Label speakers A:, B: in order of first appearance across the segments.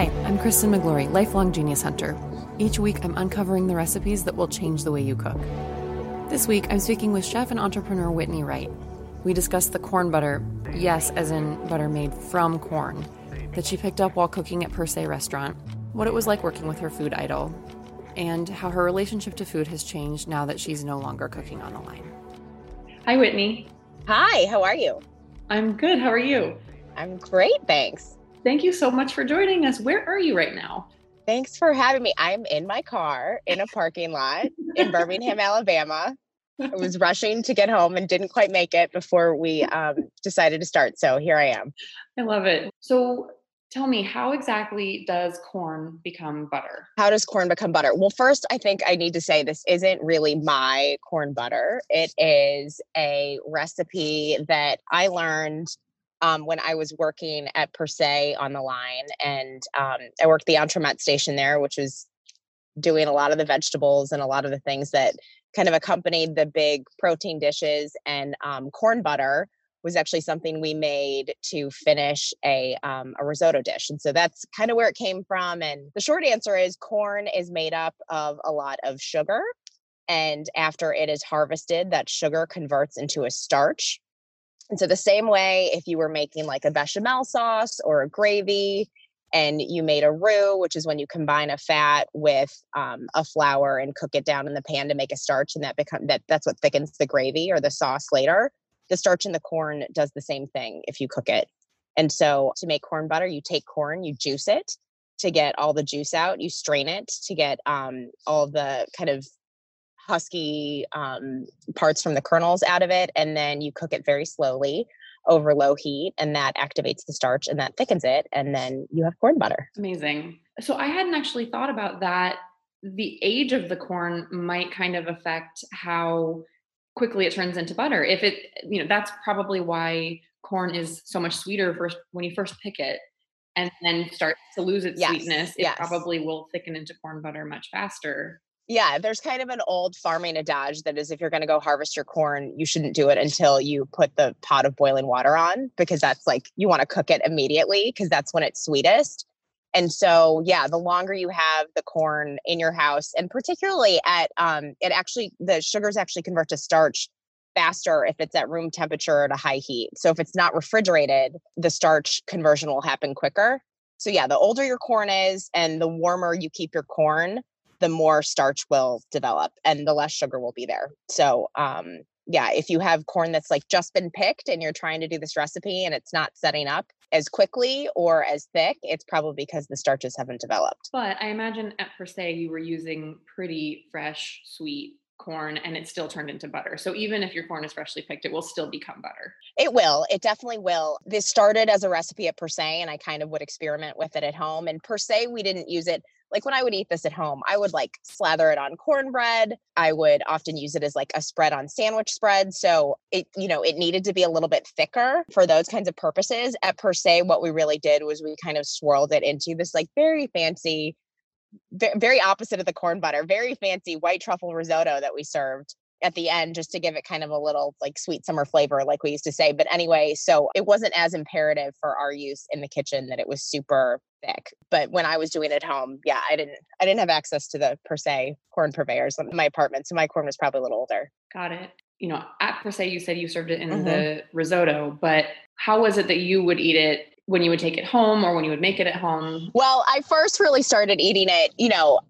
A: Hi, I'm Kristen Miglore, lifelong genius hunter. Each week, I'm uncovering the recipes that will change the way you cook. This week, I'm speaking with chef and entrepreneur Whitney Wright. We discussed the corn butter, yes, as in butter made from corn, that she picked up while cooking at Per Se restaurant, what it was like working with her food idol, and how her relationship to food has changed now that she's no longer cooking on the line.
B: Hi, Whitney.
C: Hi, how are you?
B: I'm good. How are you?
C: I'm great, thanks.
B: Thank you so much for joining us. Where are you right now?
C: Thanks for having me. I'm in my car in a parking lot in Birmingham, Alabama. I was rushing to get home and didn't quite make it before we um, decided to start. So here I am.
B: I love it. So tell me, how exactly does corn become butter?
C: How does corn become butter? Well, first, I think I need to say this isn't really my corn butter. It is a recipe that I learned um, when I was working at Per Se on the line, and um, I worked the entremet station there, which was doing a lot of the vegetables and a lot of the things that kind of accompanied the big protein dishes. And um, corn butter was actually something we made to finish a um, a risotto dish, and so that's kind of where it came from. And the short answer is corn is made up of a lot of sugar. And after it is harvested, that sugar converts into a starch and so, the same way, if you were making like a bechamel sauce or a gravy, and you made a roux, which is when you combine a fat with um, a flour and cook it down in the pan to make a starch, and that become that that's what thickens the gravy or the sauce later. The starch in the corn does the same thing if you cook it. And so, to make corn butter, you take corn, you juice it to get all the juice out. You strain it to get um, all the kind of husky um, parts from the kernels out of it, and then you cook it very slowly over low heat, and that activates the starch and that thickens it, and then you have corn butter.
B: Amazing. So I hadn't actually thought about that. The age of the corn might kind of affect how quickly it turns into butter. If it, you know, that's probably why corn is so much sweeter first when you first pick it and then starts to lose its yes, sweetness, it yes. probably will thicken into corn butter much faster
C: yeah, there's kind of an old farming adage that is if you're going to go harvest your corn, you shouldn't do it until you put the pot of boiling water on because that's like you want to cook it immediately because that's when it's sweetest. And so, yeah, the longer you have the corn in your house, and particularly at um, it actually the sugars actually convert to starch faster if it's at room temperature at a high heat. So if it's not refrigerated, the starch conversion will happen quicker. So yeah, the older your corn is and the warmer you keep your corn, the more starch will develop and the less sugar will be there. So, um, yeah, if you have corn that's like just been picked and you're trying to do this recipe and it's not setting up as quickly or as thick, it's probably because the starches haven't developed.
B: But I imagine at Per Se you were using pretty fresh, sweet corn and it still turned into butter. So even if your corn is freshly picked, it will still become butter.
C: It will. It definitely will. This started as a recipe at Per Se and I kind of would experiment with it at home. And Per Se, we didn't use it like when I would eat this at home, I would like slather it on cornbread. I would often use it as like a spread on sandwich spread. So it, you know, it needed to be a little bit thicker for those kinds of purposes. At per se, what we really did was we kind of swirled it into this like very fancy, very opposite of the corn butter, very fancy white truffle risotto that we served at the end just to give it kind of a little like sweet summer flavor like we used to say but anyway so it wasn't as imperative for our use in the kitchen that it was super thick but when i was doing it home yeah i didn't i didn't have access to the per se corn purveyors in my apartment so my corn was probably a little older
B: got it you know at per se you said you served it in mm-hmm. the risotto but how was it that you would eat it when you would take it home or when you would make it at home?
C: Well, I first really started eating it, you know,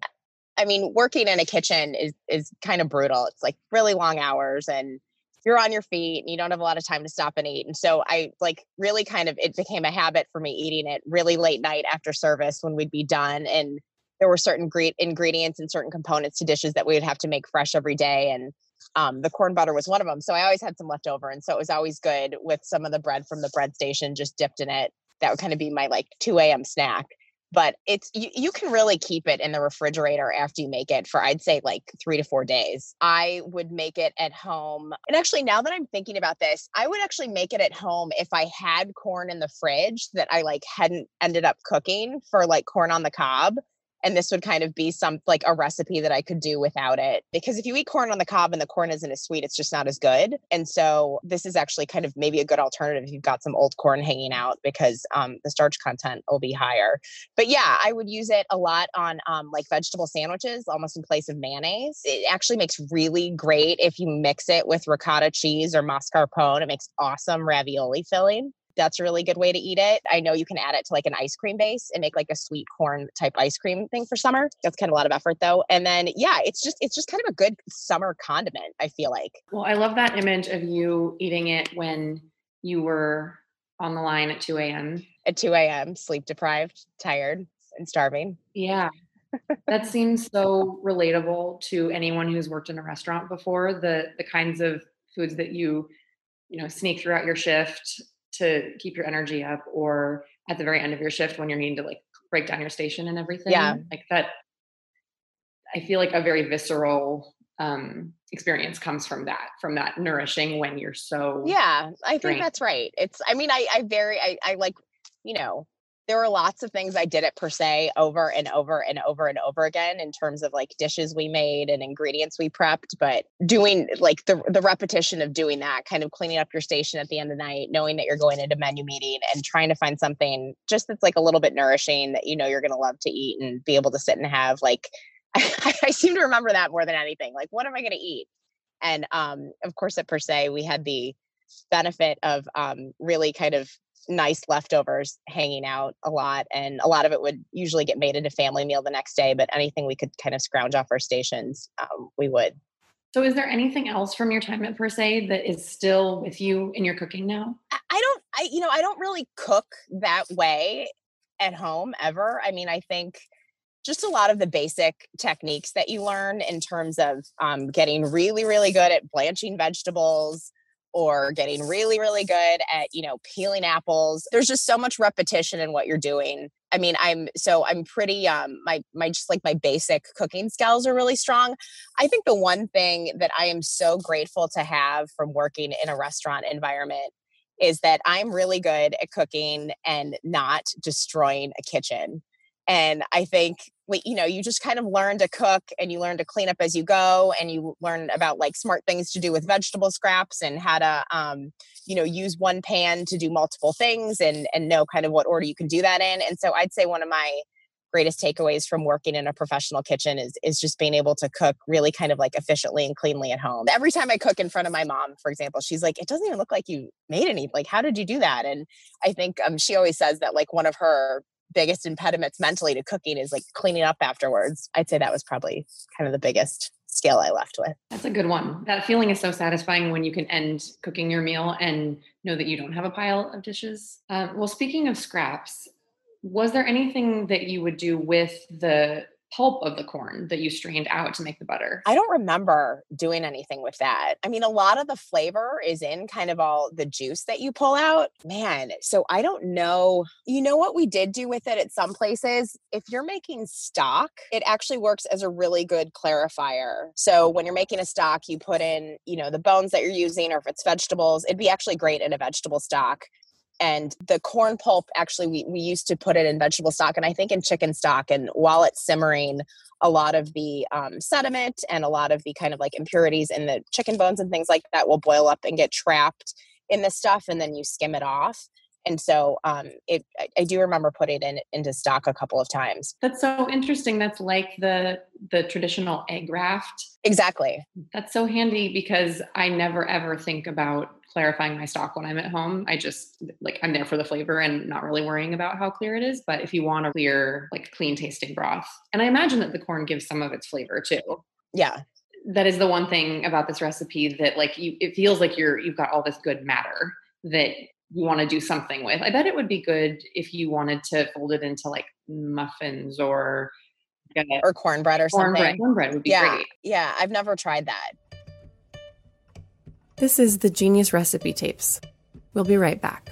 C: I mean, working in a kitchen is is kind of brutal. It's like really long hours and you're on your feet and you don't have a lot of time to stop and eat. And so I like really kind of it became a habit for me eating it really late night after service when we'd be done and there were certain great ingredients and certain components to dishes that we would have to make fresh every day and um, the corn butter was one of them so i always had some left over and so it was always good with some of the bread from the bread station just dipped in it that would kind of be my like 2 a.m snack but it's you, you can really keep it in the refrigerator after you make it for i'd say like three to four days. I would make it at home and actually now that i'm thinking about this i would actually make it at home if i had corn in the fridge that i like hadn't ended up cooking for like corn on the cob and this would kind of be some like a recipe that I could do without it. Because if you eat corn on the cob and the corn isn't as sweet, it's just not as good. And so this is actually kind of maybe a good alternative if you've got some old corn hanging out because um, the starch content will be higher. But yeah, I would use it a lot on um, like vegetable sandwiches, almost in place of mayonnaise. It actually makes really great if you mix it with ricotta cheese or mascarpone. It makes awesome ravioli filling. That's a really good way to eat it. I know you can add it to like an ice cream base and make like a sweet corn type ice cream thing for summer. That's kind of a lot of effort though. And then yeah, it's just it's just kind of a good summer condiment, I feel like.
B: Well, I love that image of you eating it when you were on the line at 2 a.m.
C: At 2 a.m., sleep deprived, tired, and starving.
B: Yeah. that seems so relatable to anyone who's worked in a restaurant before. The the kinds of foods that you, you know, sneak throughout your shift to keep your energy up or at the very end of your shift when you're needing to like break down your station and everything.
C: Yeah.
B: Like that I feel like a very visceral um experience comes from that, from that nourishing when you're so
C: Yeah, I think that's right. It's I mean I I very I I like, you know, there were lots of things I did it per se over and over and over and over again in terms of like dishes we made and ingredients we prepped. But doing like the the repetition of doing that, kind of cleaning up your station at the end of the night, knowing that you're going into menu meeting and trying to find something just that's like a little bit nourishing that you know you're gonna love to eat and be able to sit and have like I, I seem to remember that more than anything. Like, what am I gonna eat? And um, of course at per se, we had the benefit of um, really kind of nice leftovers hanging out a lot and a lot of it would usually get made into family meal the next day but anything we could kind of scrounge off our stations um, we would.
B: So is there anything else from your time at per se that is still with you in your cooking now?
C: I don't i you know i don't really cook that way at home ever. I mean i think just a lot of the basic techniques that you learn in terms of um, getting really really good at blanching vegetables or getting really really good at you know peeling apples. There's just so much repetition in what you're doing. I mean i'm so i'm pretty um my my just like my basic cooking skills are really strong. I think the one thing that i am so grateful to have from working in a restaurant environment is that i'm really good at cooking and not destroying a kitchen. And i think you know you just kind of learn to cook and you learn to clean up as you go and you learn about like smart things to do with vegetable scraps and how to um, you know use one pan to do multiple things and and know kind of what order you can do that in and so i'd say one of my greatest takeaways from working in a professional kitchen is is just being able to cook really kind of like efficiently and cleanly at home. Every time I cook in front of my mom, for example, she's like, "It doesn't even look like you made any. Like, how did you do that?" And I think um, she always says that like one of her biggest impediments mentally to cooking is like cleaning up afterwards. I'd say that was probably kind of the biggest skill I left with.
B: That's a good one. That feeling is so satisfying when you can end cooking your meal and know that you don't have a pile of dishes. Um, well, speaking of scraps, was there anything that you would do with the pulp of the corn that you strained out to make the butter?
C: I don't remember doing anything with that. I mean, a lot of the flavor is in kind of all the juice that you pull out. Man, so I don't know. You know what we did do with it at some places? If you're making stock, it actually works as a really good clarifier. So when you're making a stock, you put in, you know, the bones that you're using, or if it's vegetables, it'd be actually great in a vegetable stock and the corn pulp actually we, we used to put it in vegetable stock and i think in chicken stock and while it's simmering a lot of the um, sediment and a lot of the kind of like impurities in the chicken bones and things like that will boil up and get trapped in the stuff and then you skim it off and so um, it I, I, do remember putting it into stock a couple of times.
B: That's so interesting. That's like the the traditional egg raft.
C: Exactly.
B: That's so handy because i never ever think about clarifying my stock when i'm at home. I just like i'm there for the flavor and not really worrying about how clear it is. But if you want a clear like clean tasting broth and i imagine that the corn gives some of its flavor too.
C: Yeah.
B: That is the one thing about this recipe that like you it feels like you're you've got all this good matter that you want to do something with. I bet it would be good if you wanted to fold it into like muffins or
C: or cornbread or
B: cornbread.
C: something.
B: Cornbread would be
C: yeah.
B: great.
C: Yeah, I've never tried that.
A: This is the Genius Recipe Tapes. We'll be right back.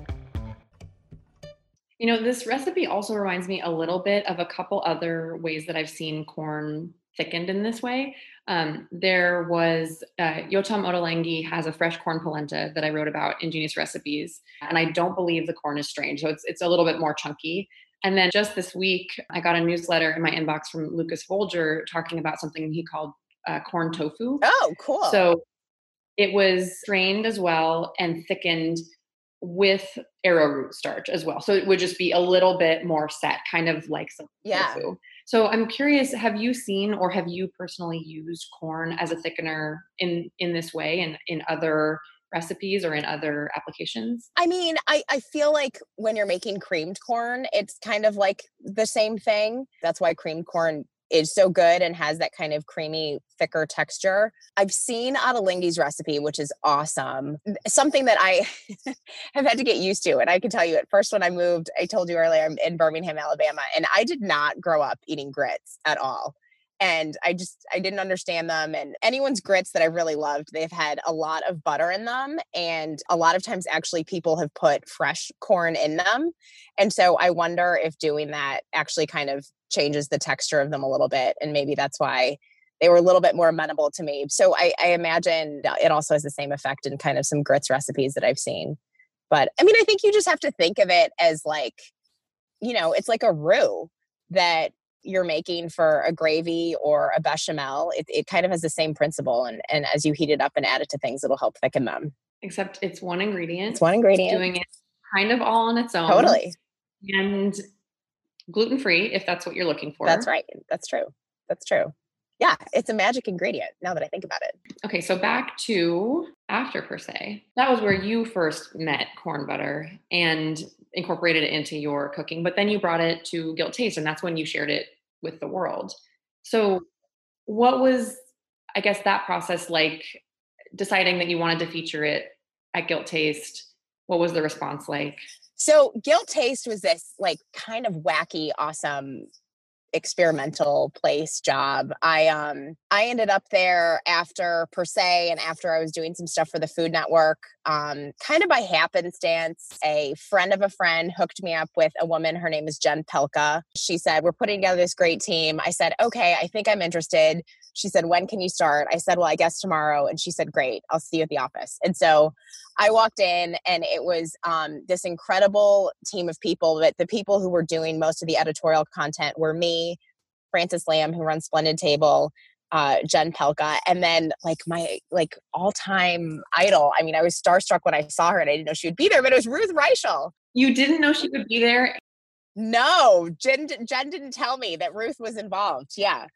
B: You know, this recipe also reminds me a little bit of a couple other ways that I've seen corn thickened in this way. Um, there was uh, Yotam Ottolenghi has a fresh corn polenta that I wrote about in Genius Recipes, and I don't believe the corn is strained, so it's it's a little bit more chunky. And then just this week, I got a newsletter in my inbox from Lukas Volger talking about something he called uh, corn tofu.
C: Oh, cool!
B: So it was strained as well and thickened with arrowroot starch as well. So it would just be a little bit more set, kind of like some
C: yeah.
B: tofu. So I'm curious, have you seen or have you personally used corn as a thickener in in this way and in other recipes or in other applications?
C: I mean, I, I feel like when you're making creamed corn, it's kind of like the same thing. That's why creamed corn is so good and has that kind of creamy, thicker texture. I've seen Ottolenghi's recipe, which is awesome. Something that I have had to get used to. And I can tell you at first when I moved, I told you earlier, I'm in Birmingham, Alabama, and I did not grow up eating grits at all and i just i didn't understand them and anyone's grits that i really loved they've had a lot of butter in them and a lot of times actually people have put fresh corn in them and so i wonder if doing that actually kind of changes the texture of them a little bit and maybe that's why they were a little bit more amenable to me. So i, I imagine it also has the same effect in kind of some grits recipes that i've seen but i mean i think you just have to think of it as like you know it's like a roux that you're making for a gravy or a bechamel, it, it kind of has the same principle. And, and as you heat it up and add it to things, it'll help thicken them.
B: Except it's one ingredient.
C: It's one ingredient.
B: Doing it kind of all on its own.
C: Totally.
B: And gluten free, if that's what you're looking for.
C: That's right. That's true. That's true. Yeah, it's a magic ingredient now that I think about it.
B: Okay, so back to after per se. That was where you first met corn butter and incorporated it into your cooking, but then you brought it to Gilt Taste, and that's when you shared it with the world. So, what was, I guess, that process like deciding that you wanted to feature it at Gilt Taste? What was the response like?
C: So, Gilt Taste was this like kind of wacky, awesome experimental place job. I um I ended up there after per se and after I was doing some stuff for the Food Network. Um kind of by happenstance, a friend of a friend hooked me up with a woman. Her name is Jen Pelka. She said, We're putting together this great team. I said, Okay, I think I'm interested. She said, When can you start? I said, Well, I guess tomorrow. And she said, Great, I'll see you at the office. And so I walked in and it was um, this incredible team of people. But the people who were doing most of the editorial content were me, Francis Lam, who runs Splendid Table, uh, Jen Pelka, and then like my like all time idol. I mean, I was starstruck when I saw her, and I didn't know she would be there, but it was Ruth Reichl.
B: You didn't know she would be there.
C: No, Jen. Jen didn't tell me that Ruth was involved. Yeah,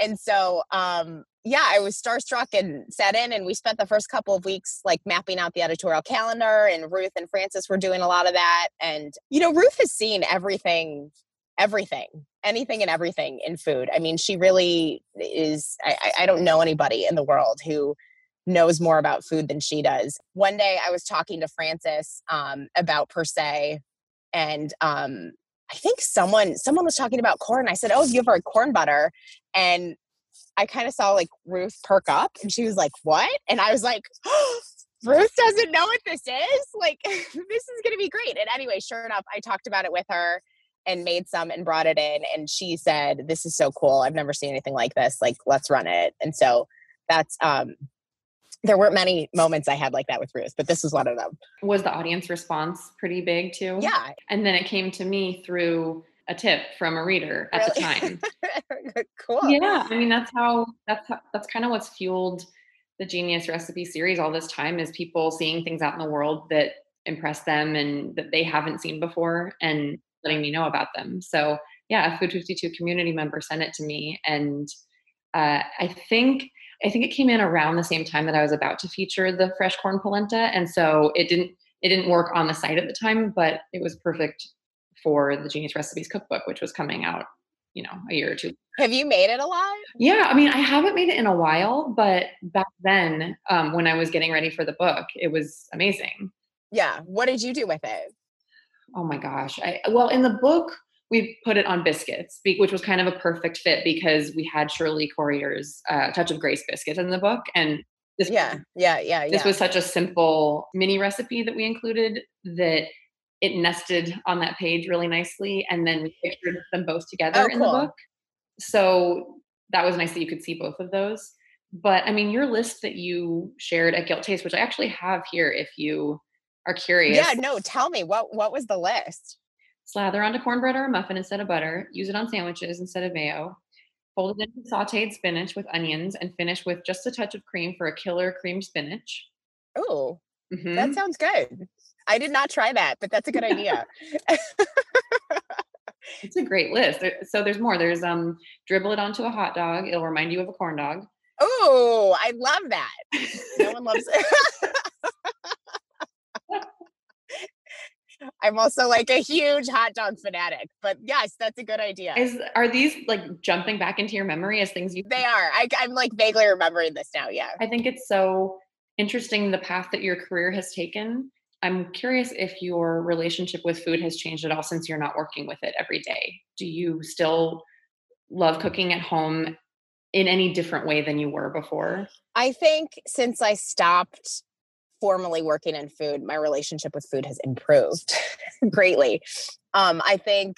C: and so um yeah i was starstruck and set in and we spent the first couple of weeks like mapping out the editorial calendar and ruth and francis were doing a lot of that and you know ruth has seen everything everything, anything and everything in food. I mean, she really is. I, I don't know anybody in the world who knows more about food than she does. One day I was talking to Frances um, about per se, and um, I think someone someone was talking about corn. I said, "Oh, you have our corn butter," and I kind of saw like Ruth perk up, and she was like, "What?" And I was like. Oh, Ruth doesn't know what this is. Like, this is to be great. And anyway, sure enough, I talked about it with her and made some and brought it in. And she said, This is so cool. I've never seen anything like this. Like, let's run it. And so that's, um, there weren't many moments I had like that with Ruth, but this was one of them.
B: Was the audience response pretty big too?
C: Yeah.
B: And then it came to me through a tip from a reader at really? the time.
C: cool.
B: Yeah. I mean, that's how, that's, how, that's kind of what's fueled the Genius Recipe series all this time is people seeing things out in the world that impress them and that they haven't seen before and letting me know about them. So yeah, a Food 52 community member sent it to me, and uh, I think I think it came in around the same time that I was about to feature the fresh corn polenta, and so it didn't it didn't work on the site at the time, but it was perfect for the Genius Recipes cookbook, which was coming out you know a year or two
C: have you made it a lot?
B: Yeah i mean i haven't made it in a while but back then um, when i was getting ready for the book it was amazing.
C: Yeah what did you do with it?
B: Oh my gosh I, well in the book we put it on biscuits which was kind of a perfect fit because we had shirley corriher's uh, touch of grace biscuits in the book and
C: this yeah yeah yeah
B: this was such a simple mini recipe that we included that it nested on that page really nicely and then we pictured them both together oh, in the book. So that was nice that you could see both of those. But i mean your list that you shared at gilt taste which i actually have here if you are curious
C: yeah no tell me what what was the list
B: slather onto cornbread or a muffin instead of butter use it on sandwiches instead of mayo fold it into sauteed spinach with onions and finish with just a touch of cream for a killer cream spinach
C: oh mm-hmm. that sounds good I did not try that, but that's a good idea.
B: it's a great list. So there's more. There's um dribble it onto a hot dog. It'll remind you of a corn dog.
C: Oh, I love that. No one loves it. I'm also like a huge hot dog fanatic, but yes, that's a good idea.
B: Is are these like jumping back into your memory as things you?
C: They are. I, I'm like vaguely remembering this now. Yeah.
B: I think it's so interesting the path that your career has taken I'm curious if your relationship with food has changed at all since you're not working with it every day. Do you still love cooking at home in any different way than you were before?
C: I think since I stopped formally working in food, my relationship with food has improved greatly. Um, I think,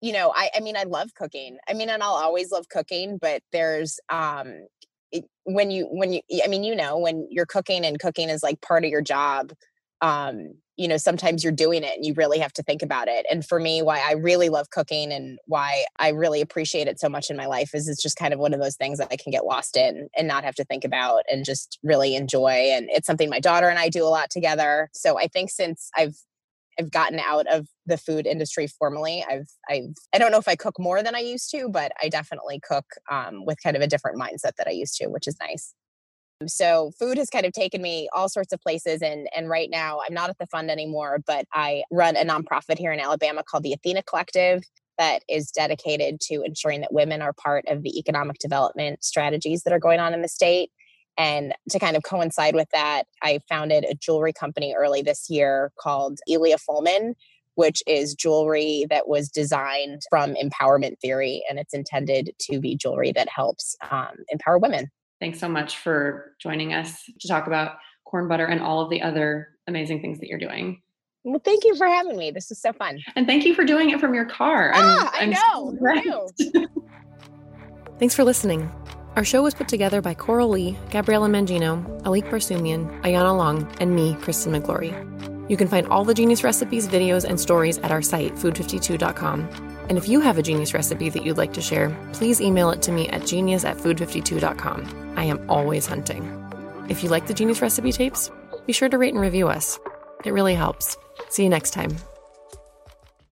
C: you know, I, I mean, I love cooking. I mean, and I'll always love cooking, but there's, um, it, when you, when you, I mean, you know, when you're cooking and cooking is like part of your job, um, you know, sometimes you're doing it and you really have to think about it. And for me, why I really love cooking and why I really appreciate it so much in my life is it's just kind of one of those things that I can get lost in and not have to think about and just really enjoy. And it's something my daughter and I do a lot together. So I think since I've I've gotten out of the food industry formally. I've I've I don't know if I cook more than I used to, but I definitely cook um, with kind of a different mindset that I used to, which is nice. So food has kind of taken me all sorts of places and and right now I'm not at the fund anymore, but I run a nonprofit here in Alabama called the Athena Collective that is dedicated to ensuring that women are part of the economic development strategies that are going on in the state. And to kind of coincide with that, I founded a jewelry company early this year called Elia Fulman, which is jewelry that was designed from empowerment theory. And it's intended to be jewelry that helps um, empower women.
B: Thanks so much for joining us to talk about corn butter and all of the other amazing things that you're doing.
C: Well, thank you for having me. This is so fun.
B: And thank you for doing it from your car.
C: Ah, I'm, I know.
A: Thanks for listening. Our show was put together by Coral Lee, Gabriella Mangino, Alik Barsumian, Ayana Long, and me, Kristen Miglore. You can find all the Genius recipes, videos, and stories at our site, food52.com. And if you have a genius recipe that you'd like to share, please email it to me at genius at food52.com. I am always hunting. If you like the Genius recipe tapes, be sure to rate and review us. It really helps. See you next time.